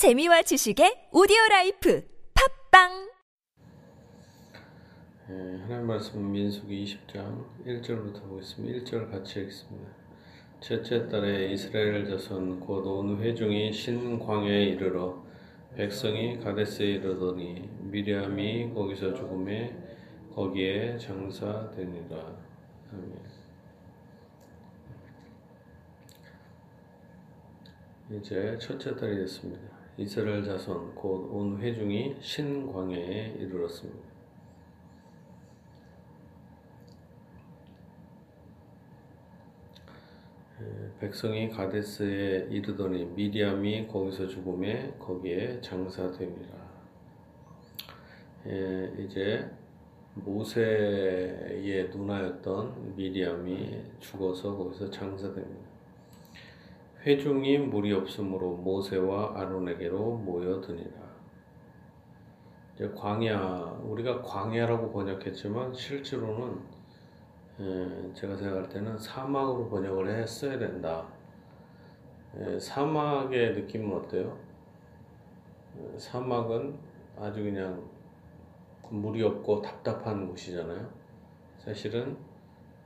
재미와 지식의 오디오 라이프 팟빵 예, 하나님 말씀 민수기 20장 1절부터 보겠습니다. 1절 같이 읽습니다. 첫째 달에 이스라엘 자손 곧 온 회중이 신 광야에 이르러 백성이 가데스에 이르더니 미리암이 거기서 죽으매 거기에 장사되니라. 아멘. 이제 첫째 달이 됐습니다. 이스라엘 자손 곧 온 회중이 신광야에 이르렀습니다. 백성이 가데스에 이르더니 미리암이 거기서 죽음에 거기에 장사되니라. 예, 이제 모세의 누나였던 미리암이 죽어서 거기서 장사됩니다. 회중이 물이 없으므로 모세와 아론에게로 모여드니라. 이제 광야 우리가 광야라고 번역했지만 실제로는 예, 제가 생각할 때는 사막으로 번역을 했어야 된다. 예, 사막의 느낌은 어때요? 예, 사막은 아주 그냥 물이 없고 답답한 곳이잖아요. 사실은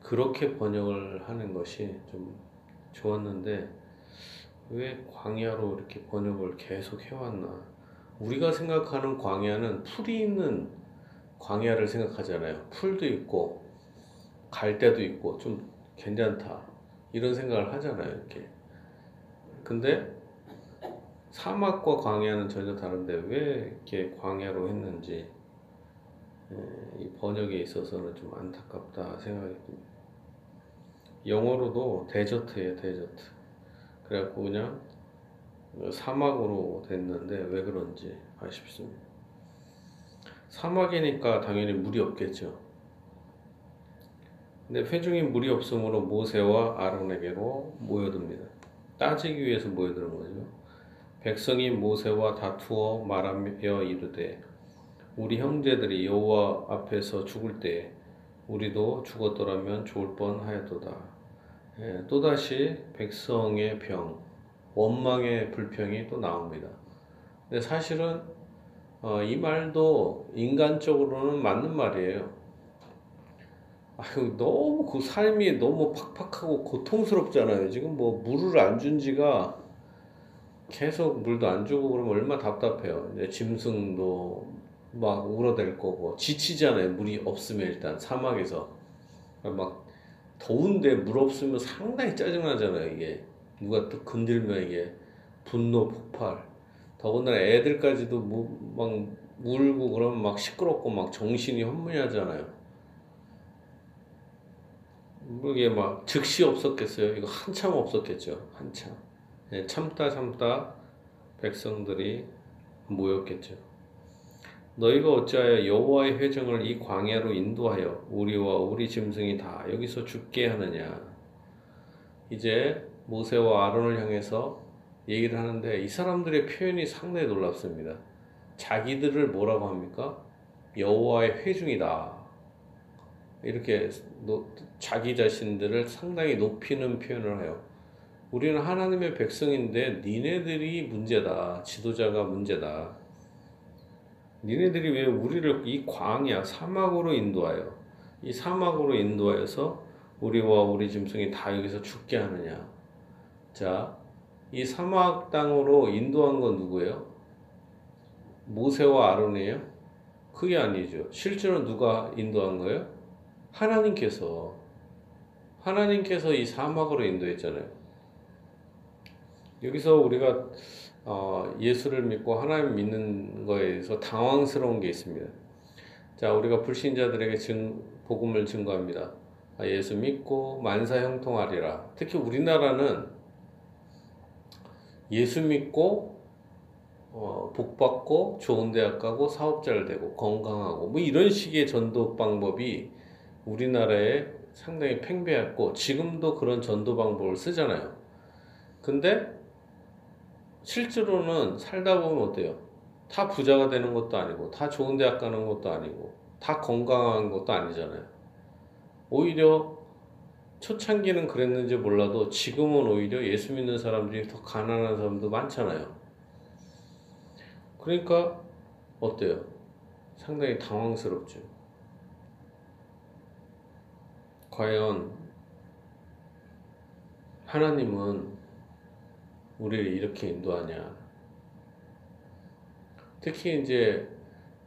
그렇게 번역을 하는 것이 좀 좋았는데 왜 광야로 이렇게 번역을 계속 해왔나? 우리가 생각하는 광야는 풀이 있는 광야를 생각하잖아요. 풀도 있고 갈 데도 있고 좀 괜찮다 이런 생각을 하잖아요 이렇게 근데 사막과 광야는 전혀 다른데 왜 이렇게 광야로 했는지 이 번역에 있어서는 좀 안타깝다 생각이 듭니다 영어로도 데저트예요 데저트 그래갖고 그냥 사막으로 됐는데 왜 그런지 아쉽습니다 사막이니까 당연히 물이 없겠죠 근데 회중이 물이 없으므로 모세와 아론에게로 모여듭니다. 따지기 위해서 모여드는 거죠. 백성이 모세와 다투어 말하며 이르되 우리 형제들이 여호와 앞에서 죽을 때 우리도 죽었더라면 좋을 뻔하였도다. 예, 또다시 백성의 병, 원망의 불평이 또 나옵니다. 근데 사실은 어, 이 말도 인간적으로는 맞는 말이에요. 아유, 너무 그 삶이 너무 팍팍하고 고통스럽잖아요. 지금 뭐 물을 안 준 지가 계속 물도 안 주고 그러면 얼마나 답답해요. 이제 짐승도 막 울어댈 거고 지치잖아요. 물이 없으면 일단 사막에서 막 더운데 물 없으면 상당히 짜증나잖아요. 이게 누가 또 건들면 이게 분노 폭발. 더군다나 애들까지도 막 울고 그러면 막 시끄럽고 막 정신이 혼미하잖아요. 이게 막 즉시 없었겠어요. 이거 한참 없었겠죠. 한참. 네, 참다 참다 백성들이 모였겠죠. 너희가 어찌하여 여호와의 회정을 이 광야로 인도하여 우리와 우리 짐승이 다 여기서 죽게 하느냐. 이제 모세와 아론을 향해서 얘기를 하는데 이 사람들의 표현이 상당히 놀랍습니다. 자기들을 뭐라고 합니까? 여호와의 회중이다. 이렇게 자기 자신들을 상당히 높이는 표현을 해요. 우리는 하나님의 백성인데 니네들이 문제다. 지도자가 문제다. 니네들이 왜 우리를 이 광야 사막으로 인도하여 이 사막으로 인도하여서 우리와 우리 짐승이 다 여기서 죽게 하느냐. 자, 이 사막 땅으로 인도한 건 누구예요? 모세와 아론이에요? 그게 아니죠. 실제로 누가 인도한 거예요? 하나님께서 하나님께서 이 사막으로 인도했잖아요. 여기서 우리가 어, 예수를 믿고 하나님 믿는 거에 대해서 당황스러운 게 있습니다. 자, 우리가 불신자들에게 증, 복음을 증거합니다. 아, 예수 믿고 만사 형통하리라. 특히 우리나라는 예수 믿고 어, 복 받고 좋은 대학 가고 사업 잘 되고 건강하고 뭐 이런 식의 전도 방법이 우리나라에 상당히 팽배했고 지금도 그런 전도 방법을 쓰잖아요. 근데 실제로는 살다 보면 어때요? 다 부자가 되는 것도 아니고 다 좋은 대학 가는 것도 아니고 다 건강한 것도 아니잖아요. 오히려 초창기는 그랬는지 몰라도 지금은 오히려 예수 믿는 사람들이 더 가난한 사람도 많잖아요. 그러니까 어때요? 상당히 당황스럽죠. 과연 하나님은 우리를 이렇게 인도하냐? 특히 이제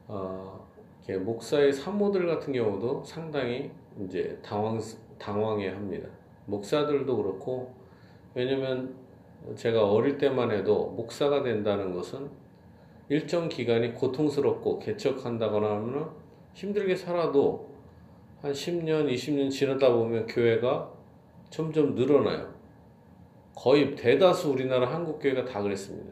어, 목사의 사모들 같은 경우도 상당히 이제 당황 당황해 합니다. 목사들도 그렇고 왜냐면 제가 어릴 때만 해도 목사가 된다는 것은 일정 기간이 고통스럽고 개척한다거나 하면 힘들게 살아도 한 10년, 20년 지나다 보면 교회가 점점 늘어나요. 거의 대다수 우리나라 한국 교회가 다 그랬습니다.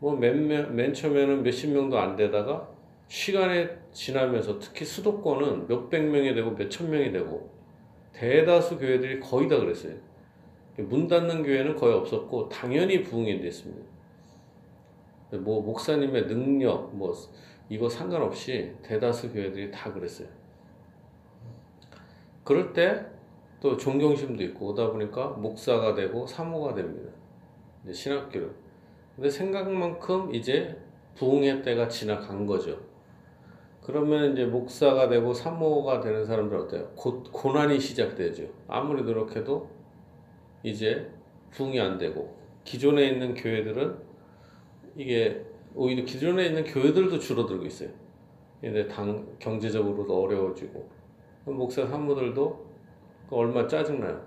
뭐맨 맨 처음에는 몇십 명도 안 되다가 시간이 지나면서 특히 수도권은 몇백 명이 되고 몇천 명이 되고 대다수 교회들이 거의 다 그랬어요. 문 닫는 교회는 거의 없었고 당연히 부흥이 됐습니다. 뭐 목사님의 능력 뭐 이거 상관없이 대다수 교회들이 다 그랬어요. 그럴 때 또 존경심도 있고 오다 보니까 목사가 되고 사모가 됩니다. 이제 신학교를. 근데 생각만큼 이제 부흥의 때가 지나간 거죠. 그러면 이제 목사가 되고 사모가 되는 사람들 어때요? 고, 고난이 시작되죠. 아무리 노력해도 이제 부흥이 안 되고 기존에 있는 교회들은 이게 오히려 기존에 있는 교회들도 줄어들고 있어요. 이제 당 경제적으로도 어려워지고 목사 사모들도 얼마 짜증나요.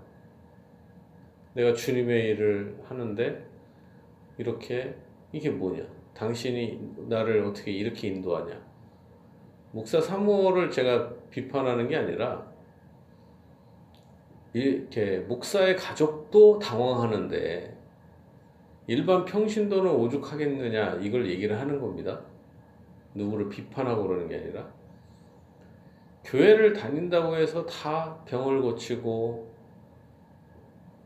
내가 주님의 일을 하는데 이렇게 이게 뭐냐? 당신이 나를 어떻게 이렇게 인도하냐? 목사 사모를 제가 비판하는 게 아니라 이렇게 목사의 가족도 당황하는데 일반 평신도는 오죽하겠느냐 이걸 얘기를 하는 겁니다. 누구를 비판하고 그러는 게 아니라 교회를 다닌다고 해서 다 병을 고치고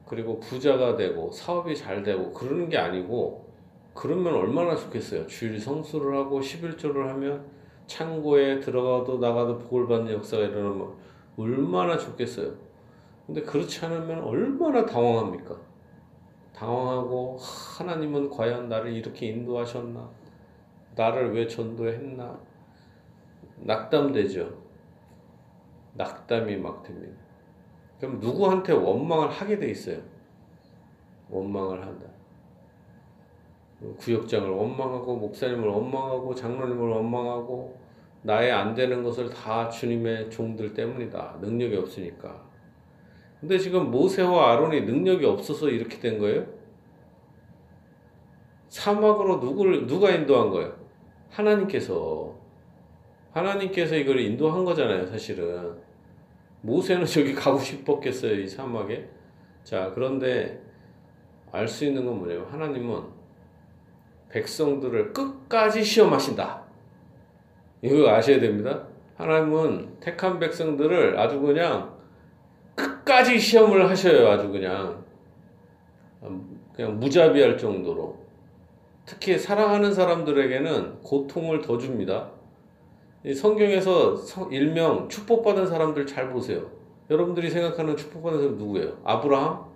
그리고 부자가 되고 사업이 잘 되고 그러는 게 아니고 그러면 얼마나 좋겠어요. 주일 성수를 하고 11조를 하면 창고에 들어가도 나가도 복을 받는 역사가 일어나면 얼마나 좋겠어요. 근데 그렇지 않으면 얼마나 당황합니까? 당황하고 하나님은 과연 나를 이렇게 인도하셨나? 나를 왜 전도했나? 낙담되죠. 낙담이 막 됩니다. 그럼 누구한테 원망을 하게 돼 있어요. 원망을 한다. 구역장을 원망하고 목사님을 원망하고 장로님을 원망하고 나의 안 되는 것을 다 주님의 종들 때문이다. 능력이 없으니까. 근데 지금 모세와 아론이 능력이 없어서 이렇게 된 거예요? 사막으로 누구를 누가 인도한 거예요? 하나님께서 하나님께서 이걸 인도한 거잖아요, 사실은. 모세는 저기 가고 싶었겠어요, 이 사막에. 자, 그런데 알 수 있는 건 뭐냐면 하나님은 백성들을 끝까지 시험하신다. 이거 아셔야 됩니다. 하나님은 택한 백성들을 아주 그냥 끝까지 시험을 하셔요. 아주 그냥 그냥 무자비할 정도로. 특히 사랑하는 사람들에게는 고통을 더 줍니다. 성경에서 일명 축복받은 사람들 잘 보세요. 여러분들이 생각하는 축복받은 사람 누구예요? 아브라함?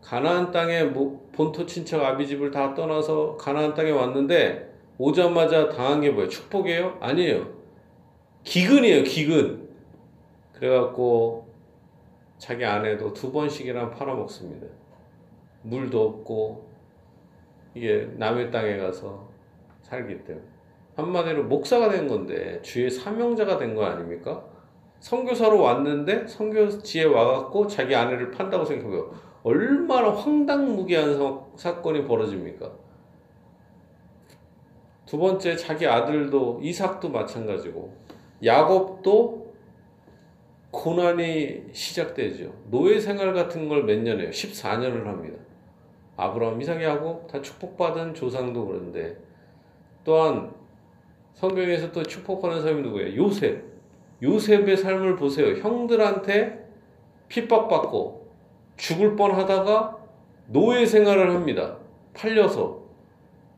가나안 땅에 본토 친척 아비집을 다 떠나서 가나안 땅에 왔는데 오자마자 당한 게 뭐예요? 축복이에요? 아니에요. 기근이에요, 기근. 그래갖고 자기 아내도 두 번씩이나 팔아먹습니다. 물도 없고 이게 남의 땅에 가서 살기 때문에. 한마디로 목사가 된 건데 주의 사명자가 된 거 아닙니까? 선교사로 왔는데 선교지에 와갖고 자기 아내를 판다고 생각해보요. 얼마나 황당무계한 사 건이 벌어집니까? 두 번째 자기 아들도 이삭도 마찬가지고 야곱도 고난이 시작되죠. 노예 생활 같은 걸 몇 년 해요? 14년을 합니다. 아브라함, 이삭, 야곱 다 축복받은 조상도 그런데 또한 성경에서 또 축복하는 사람이 누구예요? 요셉. 요셉의 삶을 보세요. 형들한테 핍박받고 죽을 뻔 하다가 노예 생활을 합니다. 팔려서.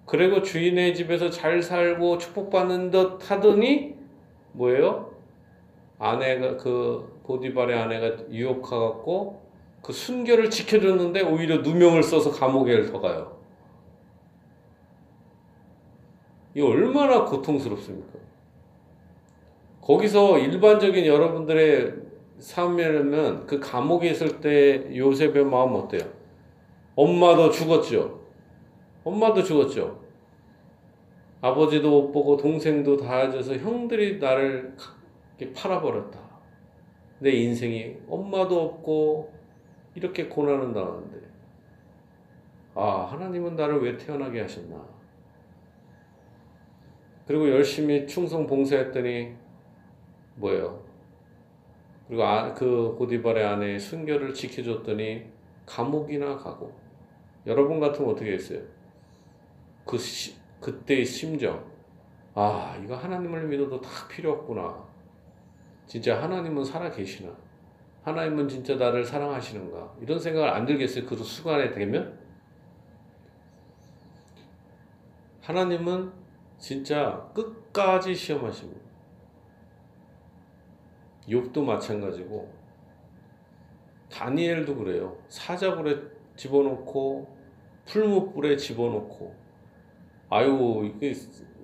그리고 주인의 집에서 잘 살고 축복받는 듯 하더니 뭐예요? 아내가 그 보디발의 아내가 유혹하갖고 그 순결을 지켜줬는데 오히려 누명을 써서 감옥에 더 가요. 이 얼마나 고통스럽습니까? 거기서 일반적인 여러분들의 삶이라면 그 감옥에 있을 때 요셉의 마음 어때요? 엄마도 죽었죠. 엄마도 죽었죠. 아버지도 못 보고 동생도 다 져서 형들이 나를 팔아버렸다. 내 인생이 엄마도 없고 이렇게 고난을 당하는데 아 하나님은 나를 왜 태어나게 하셨나? 그리고 열심히 충성 봉사했더니 뭐예요? 그리고 아, 그 고디발의 아내의 순결을 지켜줬더니 감옥이나 가고. 여러분 같으면 어떻게 했어요? 그 시, 그때의 심정. 아 이거 하나님을 믿어도 다 필요 없구나. 진짜 하나님은 살아 계시나? 하나님은 진짜 나를 사랑하시는가? 이런 생각을 안 들겠어요. 그 순간에 되면? 하나님은 진짜 끝까지 시험하십니다 욥도 마찬가지고 다니엘도 그래요. 사자굴에 집어넣고 풀무불에 집어넣고 아유 이게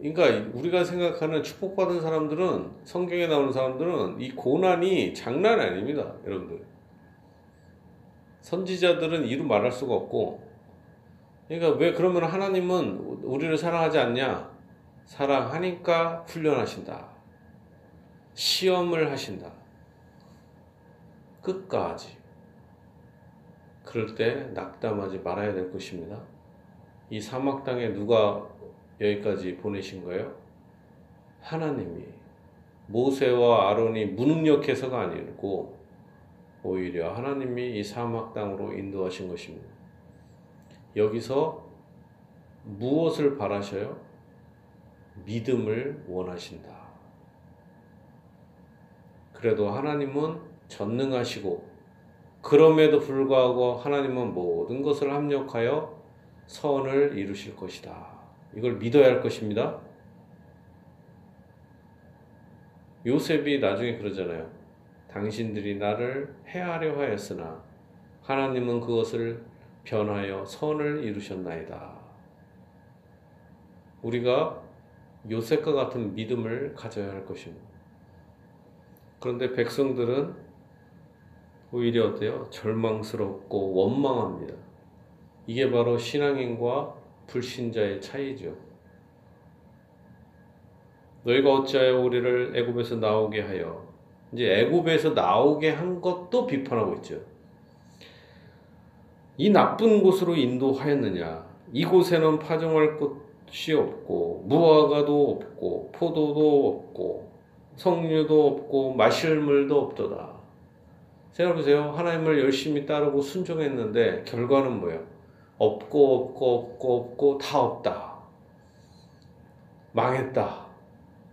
그러니까 우리가 생각하는 축복받은 사람들은 성경에 나오는 사람들은 이 고난이 장난 아닙니다, 여러분들. 선지자들은 이루 말할 수가 없고 그러니까 왜 그러면 하나님은 우리를 사랑하지 않냐? 사랑하니까 훈련하신다. 시험을 하신다. 끝까지. 그럴 때 낙담하지 말아야 될 것입니다. 이 사막 땅에 누가 여기까지 보내신 거예요? 하나님이 모세와 아론이 무능력해서가 아니고 오히려 하나님이 이 사막 땅으로 인도하신 것입니다. 여기서 무엇을 바라셔요? 믿음을 원하신다. 그래도 하나님은 전능하시고 그럼에도 불구하고 하나님은 모든 것을 합력하여 선을 이루실 것이다. 이걸 믿어야 할 것입니다. 요셉이 나중에 그러잖아요. 당신들이 나를 해하려 하였으나 하나님은 그것을 변하여 선을 이루셨나이다. 우리가 요셉과 같은 믿음을 가져야 할 것입니다. 그런데 백성들은 오히려 어때요? 절망스럽고 원망합니다. 이게 바로 신앙인과 불신자의 차이죠. 너희가 어찌하여 우리를 애굽에서 나오게 하여 이제 애굽에서 나오게 한 것도 비판하고 있죠. 이 나쁜 곳으로 인도하였느냐? 이곳에는 파종할 곳 이 없고 무화과도 없고 포도도 없고 석류도 없고 마실 물도 없도다. 생각해보세요. 하나님을 열심히 따르고 순종했는데 결과는 뭐예요? 없고 없고 없고 없고 다 없다. 망했다.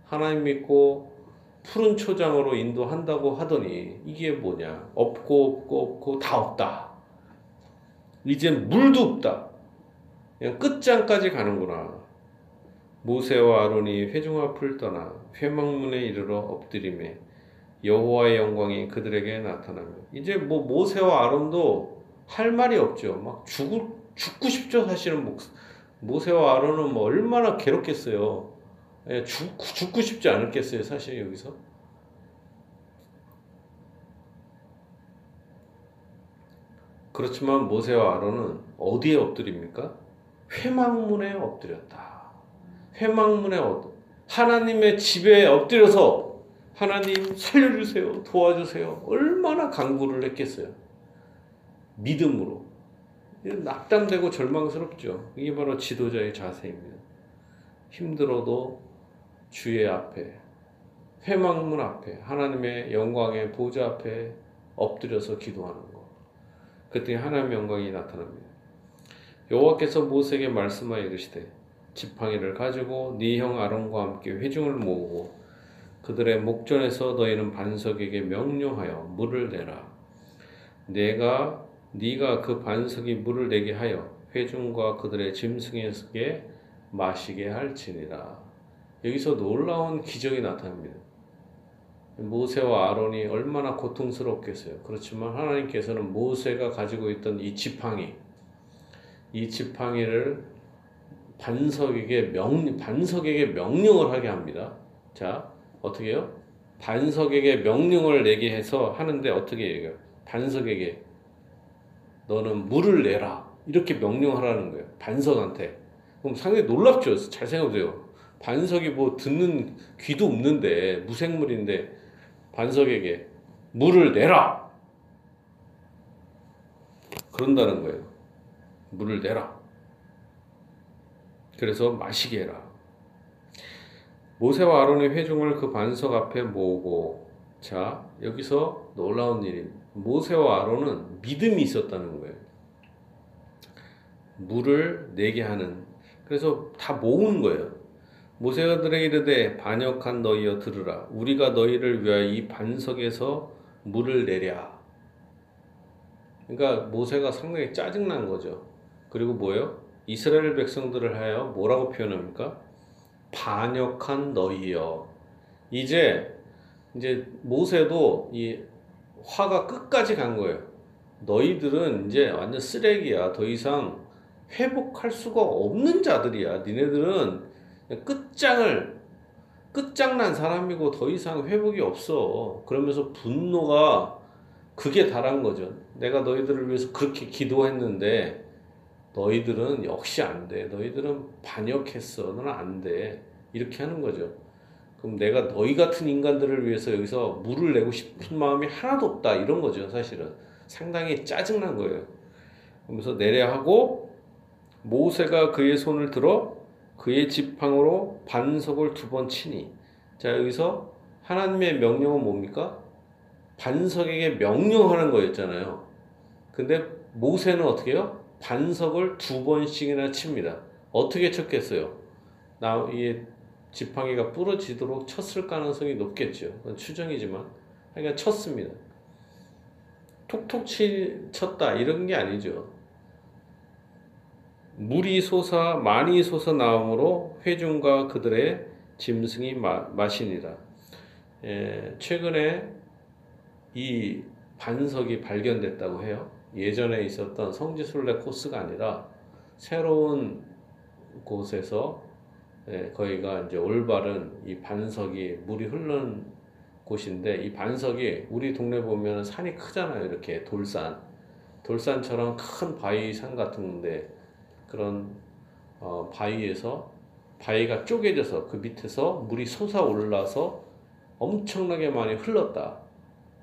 하나님 믿고 푸른 초장으로 인도한다고 하더니 이게 뭐냐? 없고 없고 없고 다 없다. 이제 물도 없다. 그냥 끝장까지 가는구나. 모세와 아론이 회중 앞을 떠나 회막문에 이르러 엎드림에 여호와의 영광이 그들에게 나타나며 이제 뭐 모세와 아론도 할 말이 없죠. 막 죽을 죽고 싶죠. 사실은 뭐 모세와 아론은 뭐 얼마나 괴롭겠어요. 예, 죽, 죽고 싶지 않을겠어요. 사실 여기서. 그렇지만 모세와 아론은 어디에 엎드립니까? 회막문에 엎드렸다. 회망문에 하나님의 집에 엎드려서 하나님 살려주세요, 도와주세요. 얼마나 강구를 했겠어요. 믿음으로. 낙담되고 절망스럽죠. 이게 바로 지도자의 자세입니다. 힘들어도 주의 앞에, 회망문 앞에, 하나님의 영광의 보좌 앞에 엎드려서 기도하는 것. 그때 하나님의 영광이 나타납니다. 여호와께서 모세에게 말씀하여 이르시되 지팡이를 가지고 네 형 아론과 함께 회중을 모으고 그들의 목전에서 너희는 반석에게 명령하여 물을 내라. 내가 네가 그 반석이 물을 내게 하여 회중과 그들의 짐승에게 마시게 할지니라. 여기서 놀라운 기적이 나타납니다. 모세와 아론이 얼마나 고통스럽겠어요. 그렇지만 하나님께서는 모세가 가지고 있던 이 지팡이, 이 지팡이를 반석에게 명 반석에게 명령을 하게 합니다. 자 어떻게 해요? 반석에게 명령을 내게 해서 하는데 어떻게 얘기해요? 반석에게 너는 물을 내라 이렇게 명령하라는 거예요. 반석한테. 그럼 상당히 놀랍죠. 잘 생각해보세요. 반석이 뭐 듣는 귀도 없는데 무생물인데 반석에게 물을 내라. 그런다는 거예요. 물을 내라. 그래서 마시게 해라. 모세와 아론의 회중을 그 반석 앞에 모으고 자 여기서 놀라운 일이 모세와 아론은 믿음이 있었다는 거예요. 물을 내게 하는 그래서 다 모으는 거예요. 모세가 들에게 이르되 반역한 너희여 들으라 우리가 너희를 위하여 이 반석에서 물을 내랴. 그러니까 모세가 상당히 짜증난 거죠. 그리고 뭐예요? 이스라엘 백성들을 하여 뭐라고 표현합니까? 반역한 너희여. 이제 이제 모세도 이 화가 끝까지 간 거예요. 너희들은 이제 완전 쓰레기야. 더 이상 회복할 수가 없는 자들이야. 니네들은 끝장을 끝장난 사람이고 더 이상 회복이 없어. 그러면서 분노가 그게 달한 거죠. 내가 너희들을 위해서 그렇게 기도했는데 너희들은 역시 안 돼. 너희들은 반역했어. 너는 안 돼. 이렇게 하는 거죠. 그럼 내가 너희 같은 인간들을 위해서 여기서 물을 내고 싶은 마음이 하나도 없다. 이런 거죠. 사실은. 상당히 짜증난 거예요. 그러면서 내려 하고 모세가 그의 손을 들어 그의 지팡으로 반석을 두 번 치니. 자, 여기서 하나님의 명령은 뭡니까? 반석에게 명령하는 거였잖아요. 근데 모세는 어떻게 해요? 반석을 두 번씩이나 칩니다. 어떻게 쳤겠어요? 나, 이 지팡이가 부러지도록 쳤을 가능성이 높겠죠. 추정이지만. 그러니까 쳤습니다. 톡톡 치, 쳤다. 이런 게 아니죠. 물이 솟아 많이 솟아 나오므로 회중과 그들의 짐승이 마, 마시니라. 예, 최근에 이 반석이 발견됐다고 해요. 예전에 있었던 성지순례 코스가 아니라 새로운 곳에서 예, 거기가 이제 올바른 이 반석이 물이 흐르는 곳인데 이 반석이 우리 동네 보면 산이 크잖아요. 이렇게 돌산. 돌산처럼 큰 바위 산 같은데 그런 어, 바위에서 바위가 쪼개져서 그 밑에서 물이 솟아 올라서 엄청나게 많이 흘렀다.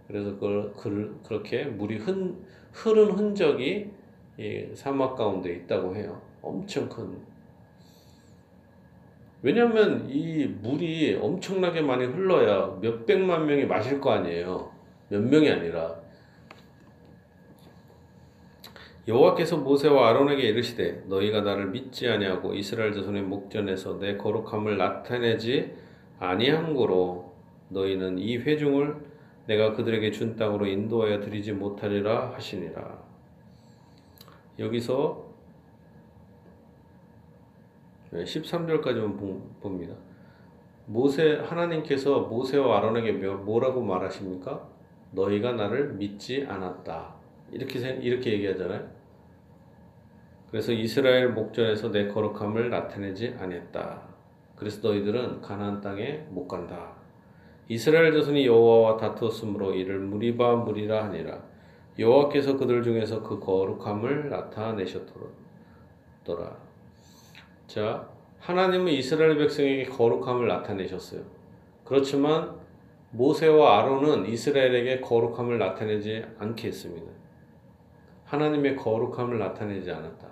그래서 그걸, 그, 그렇게 물이 흔, 흐른 흔적이 이 사막 가운데 있다고 해요. 엄청 큰. 왜냐하면 이 물이 엄청나게 많이 흘러야 몇 백만 명이 마실 거 아니에요. 몇 명이 아니라. 여호와께서 모세와 아론에게 이르시되 너희가 나를 믿지 아니하고 이스라엘 자손의 목전에서 내 거룩함을 나타내지 아니함고로 너희는 이 회중을 내가 그들에게 준 땅으로 인도하여 드리지 못하리라 하시니라. 여기서 13절까지만 봅니다. 모세 하나님께서 모세와 아론에게 뭐라고 말하십니까? 너희가 나를 믿지 않았다. 이렇게 이렇게 얘기하잖아요. 그래서 이스라엘 목전에서 내 거룩함을 나타내지 아니했다. 그래서 너희들은 가나안 땅에 못 간다. 이스라엘 자손이 여호와와 다투었으므로 이를 무리바 무리라 하니라. 여호와께서 그들 중에서 그 거룩함을 나타내셨더라. 자, 하나님은 이스라엘 백성에게 거룩함을 나타내셨어요. 그렇지만 모세와 아론은 이스라엘에게 거룩함을 나타내지 않게 했습니다. 하나님의 거룩함을 나타내지 않았다.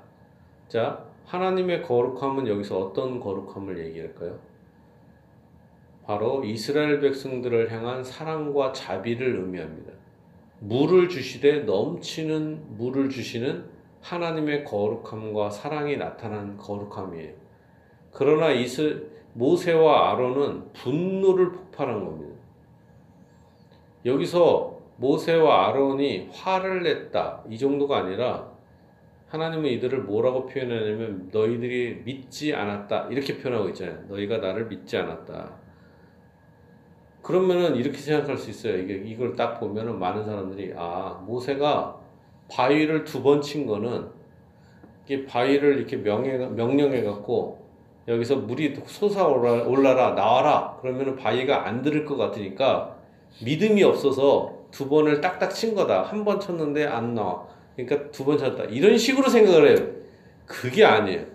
자, 하나님의 거룩함은 여기서 어떤 거룩함을 얘기할까요? 바로 이스라엘 백성들을 향한 사랑과 자비를 의미합니다. 물을 주시되 넘치는 물을 주시는 하나님의 거룩함과 사랑이 나타난 거룩함이에요. 그러나 이스 모세와 아론은 분노를 폭발한 겁니다. 여기서 모세와 아론이 화를 냈다 이 정도가 아니라 하나님은 이들을 뭐라고 표현하냐면 너희들이 믿지 않았다 이렇게 표현하고 있잖아요. 너희가 나를 믿지 않았다. 그러면은 이렇게 생각할 수 있어요. 이게 이걸 딱 보면은 많은 사람들이 아 모세가 바위를 두 번 친 거는 이게 바위를 이렇게 명해, 명령해 갖고 여기서 물이 솟아 올라- 올라라 나와라. 그러면은 바위가 안 들을 것 같으니까 믿음이 없어서 두 번을 딱딱 친 거다. 한 번 쳤는데 안 나와. 그러니까 두 번 쳤다. 이런 식으로 생각을 해요. 그게 아니에요.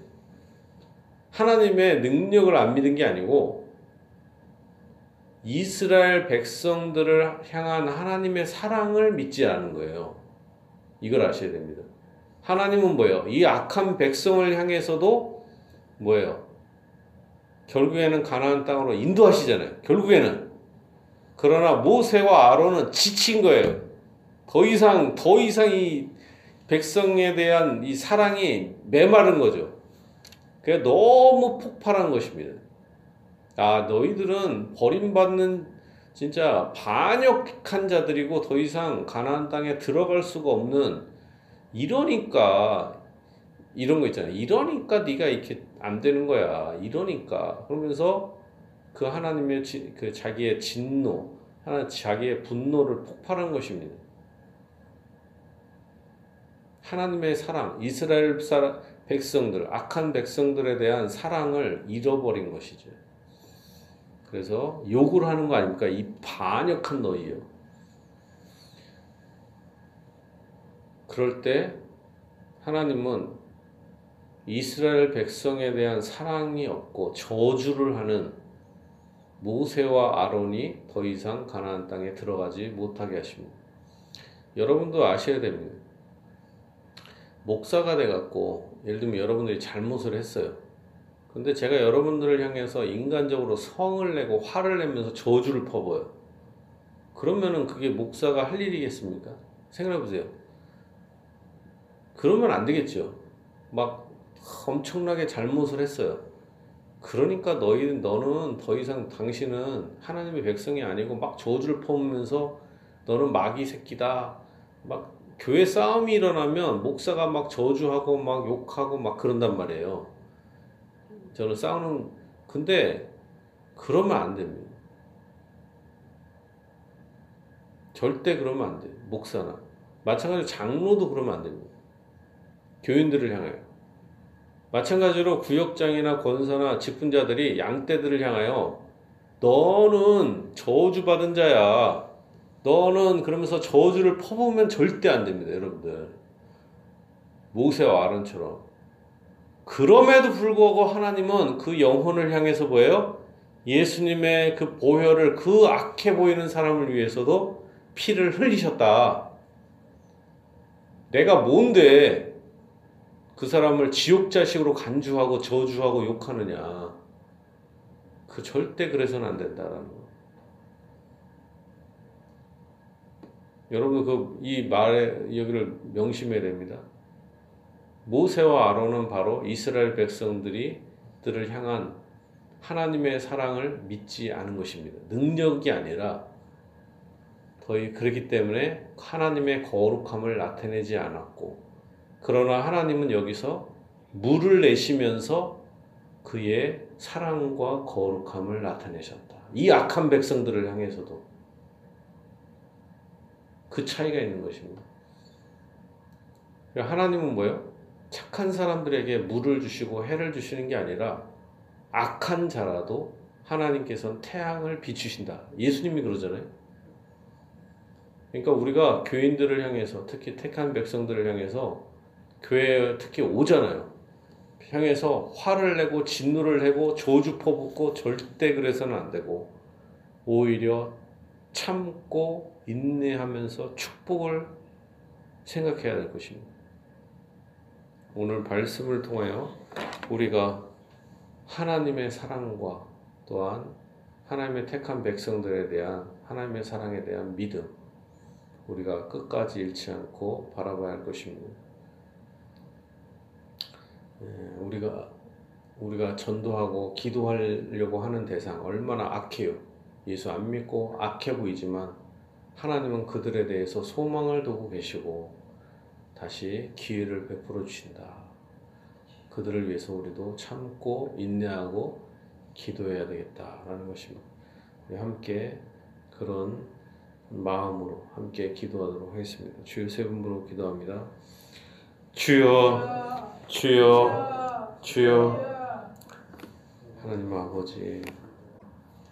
하나님의 능력을 안 믿은 게 아니고 이스라엘 백성들을 향한 하나님의 사랑을 믿지 않은 거예요 이걸 아셔야 됩니다 하나님은 뭐예요? 이 악한 백성을 향해서도 뭐예요? 결국에는 가나안 땅으로 인도하시잖아요. 결국에는 그러나 모세와 아론은 지친 거예요. 더 이상 더 이상 이 백성에 대한 이 사랑이 메마른 거죠. 그게 너무 폭발한 것입니다. 아 너희들은 버림받는 진짜 반역한 자들이고 더 이상 가나안 땅에 들어갈 수가 없는 이러니까 이런 거 있잖아요. 이러니까 네가 이렇게 안 되는 거야. 이러니까 그러면서 그 하나님의 지- 그 자기의 진노, 하나 자기의 분노를 폭발한 것입니다. 하나님의 사랑, 이스라엘 사람, 백성들, 악한 백성들에 대한 사랑을 잃어버린 것이죠. 그래서 욕을 하는 거 아닙니까? 이 반역한 너희요. 그럴 때 하나님은 이스라엘 백성에 대한 사랑이 없고 저주를 하는 모세와 아론이 더 이상 가나안 땅에 들어가지 못하게 하십니다. 여러분도 아셔야 됩니다. 목사가 돼 갖고 예를 들면 여러분들이 잘못을 했어요. 근데 제가 여러분들을 향해서 인간적으로 성을 내고 화를 내면서 저주를 퍼부어요. 그러면은 그게 목사가 할 일이겠습니까? 생각해 보세요. 그러면 안 되겠죠. 막 엄청나게 잘못을 했어요. 그러니까 너희 너는 더 이상 당신은 하나님의 백성이 아니고 막 저주를 퍼오면서 너는 마귀 새끼다. 막 교회 싸움이 일어나면 목사가 막 저주하고 막 욕하고 막 그런단 말이에요. 저는 싸우는 근데 그러면 안 됩니다. 절대 그러면 안 돼요. 목사나 마찬가지로 장로도 그러면 안 됩니다. 교인들을 향하여. 마찬가지로 구역장이나 권사나 직분자들이 양떼들을 향하여 너는 저주받은 자야. 너는 그러면서 저주를 퍼부으면 절대 안 됩니다, 여러분들. 모세와 아론처럼. 그럼에도 불구하고 하나님은 그 영혼을 향해서 뭐예요? 예수님의 그 보혈을 그 악해 보이는 사람을 위해서도 피를 흘리셨다. 내가 뭔데 그 사람을 지옥 자식으로 간주하고 저주하고 욕하느냐. 그 절대 그래서는 안 된다라는 거. 여러분 그 이 말에 여기를 명심해야 됩니다. 모세와 아론은 바로 이스라엘 백성들이 들을 향한 하나님의 사랑을 믿지 않은 것입니다. 능력이 아니라 거의 그렇기 때문에 하나님의 거룩함을 나타내지 않았고 그러나 하나님은 여기서 물을 내시면서 그의 사랑과 거룩함을 나타내셨다. 이 악한 백성들을 향해서도 그 차이가 있는 것입니다. 하나님은 뭐예요? 착한 사람들에게 물을 주시고 해를 주시는 게 아니라 악한 자라도 하나님께서는 태양을 비추신다. 예수님이 그러잖아요. 그러니까 우리가 교인들을 향해서 특히 택한 백성들을 향해서 교회에 특히 오잖아요. 향해서 화를 내고 진노를 내고 조주 퍼붓고 절대 그래서는 안 되고 오히려 참고 인내하면서 축복을 생각해야 될 것입니다. 오늘 말씀을 통하여 우리가 하나님의 사랑과 또한 하나님의 택한 백성들에 대한 하나님의 사랑에 대한 믿음 우리가 끝까지 잃지 않고 바라봐야 할 것입니다. 예, 우리가 우리가 전도하고 기도하려고 하는 대상 얼마나 악해요. 예수 안 믿고 악해 보이지만 하나님은 그들에 대해서 소망을 두고 계시고 다시 기회를 베풀어 주신다. 그들을 위해서 우리도 참고 인내하고 기도해야 되겠다라는 것입니다. 함께 그런 마음으로 함께 기도하도록 하겠습니다. 주여 세 분으로 기도합니다. 주여 주여 주여 하나님 아버지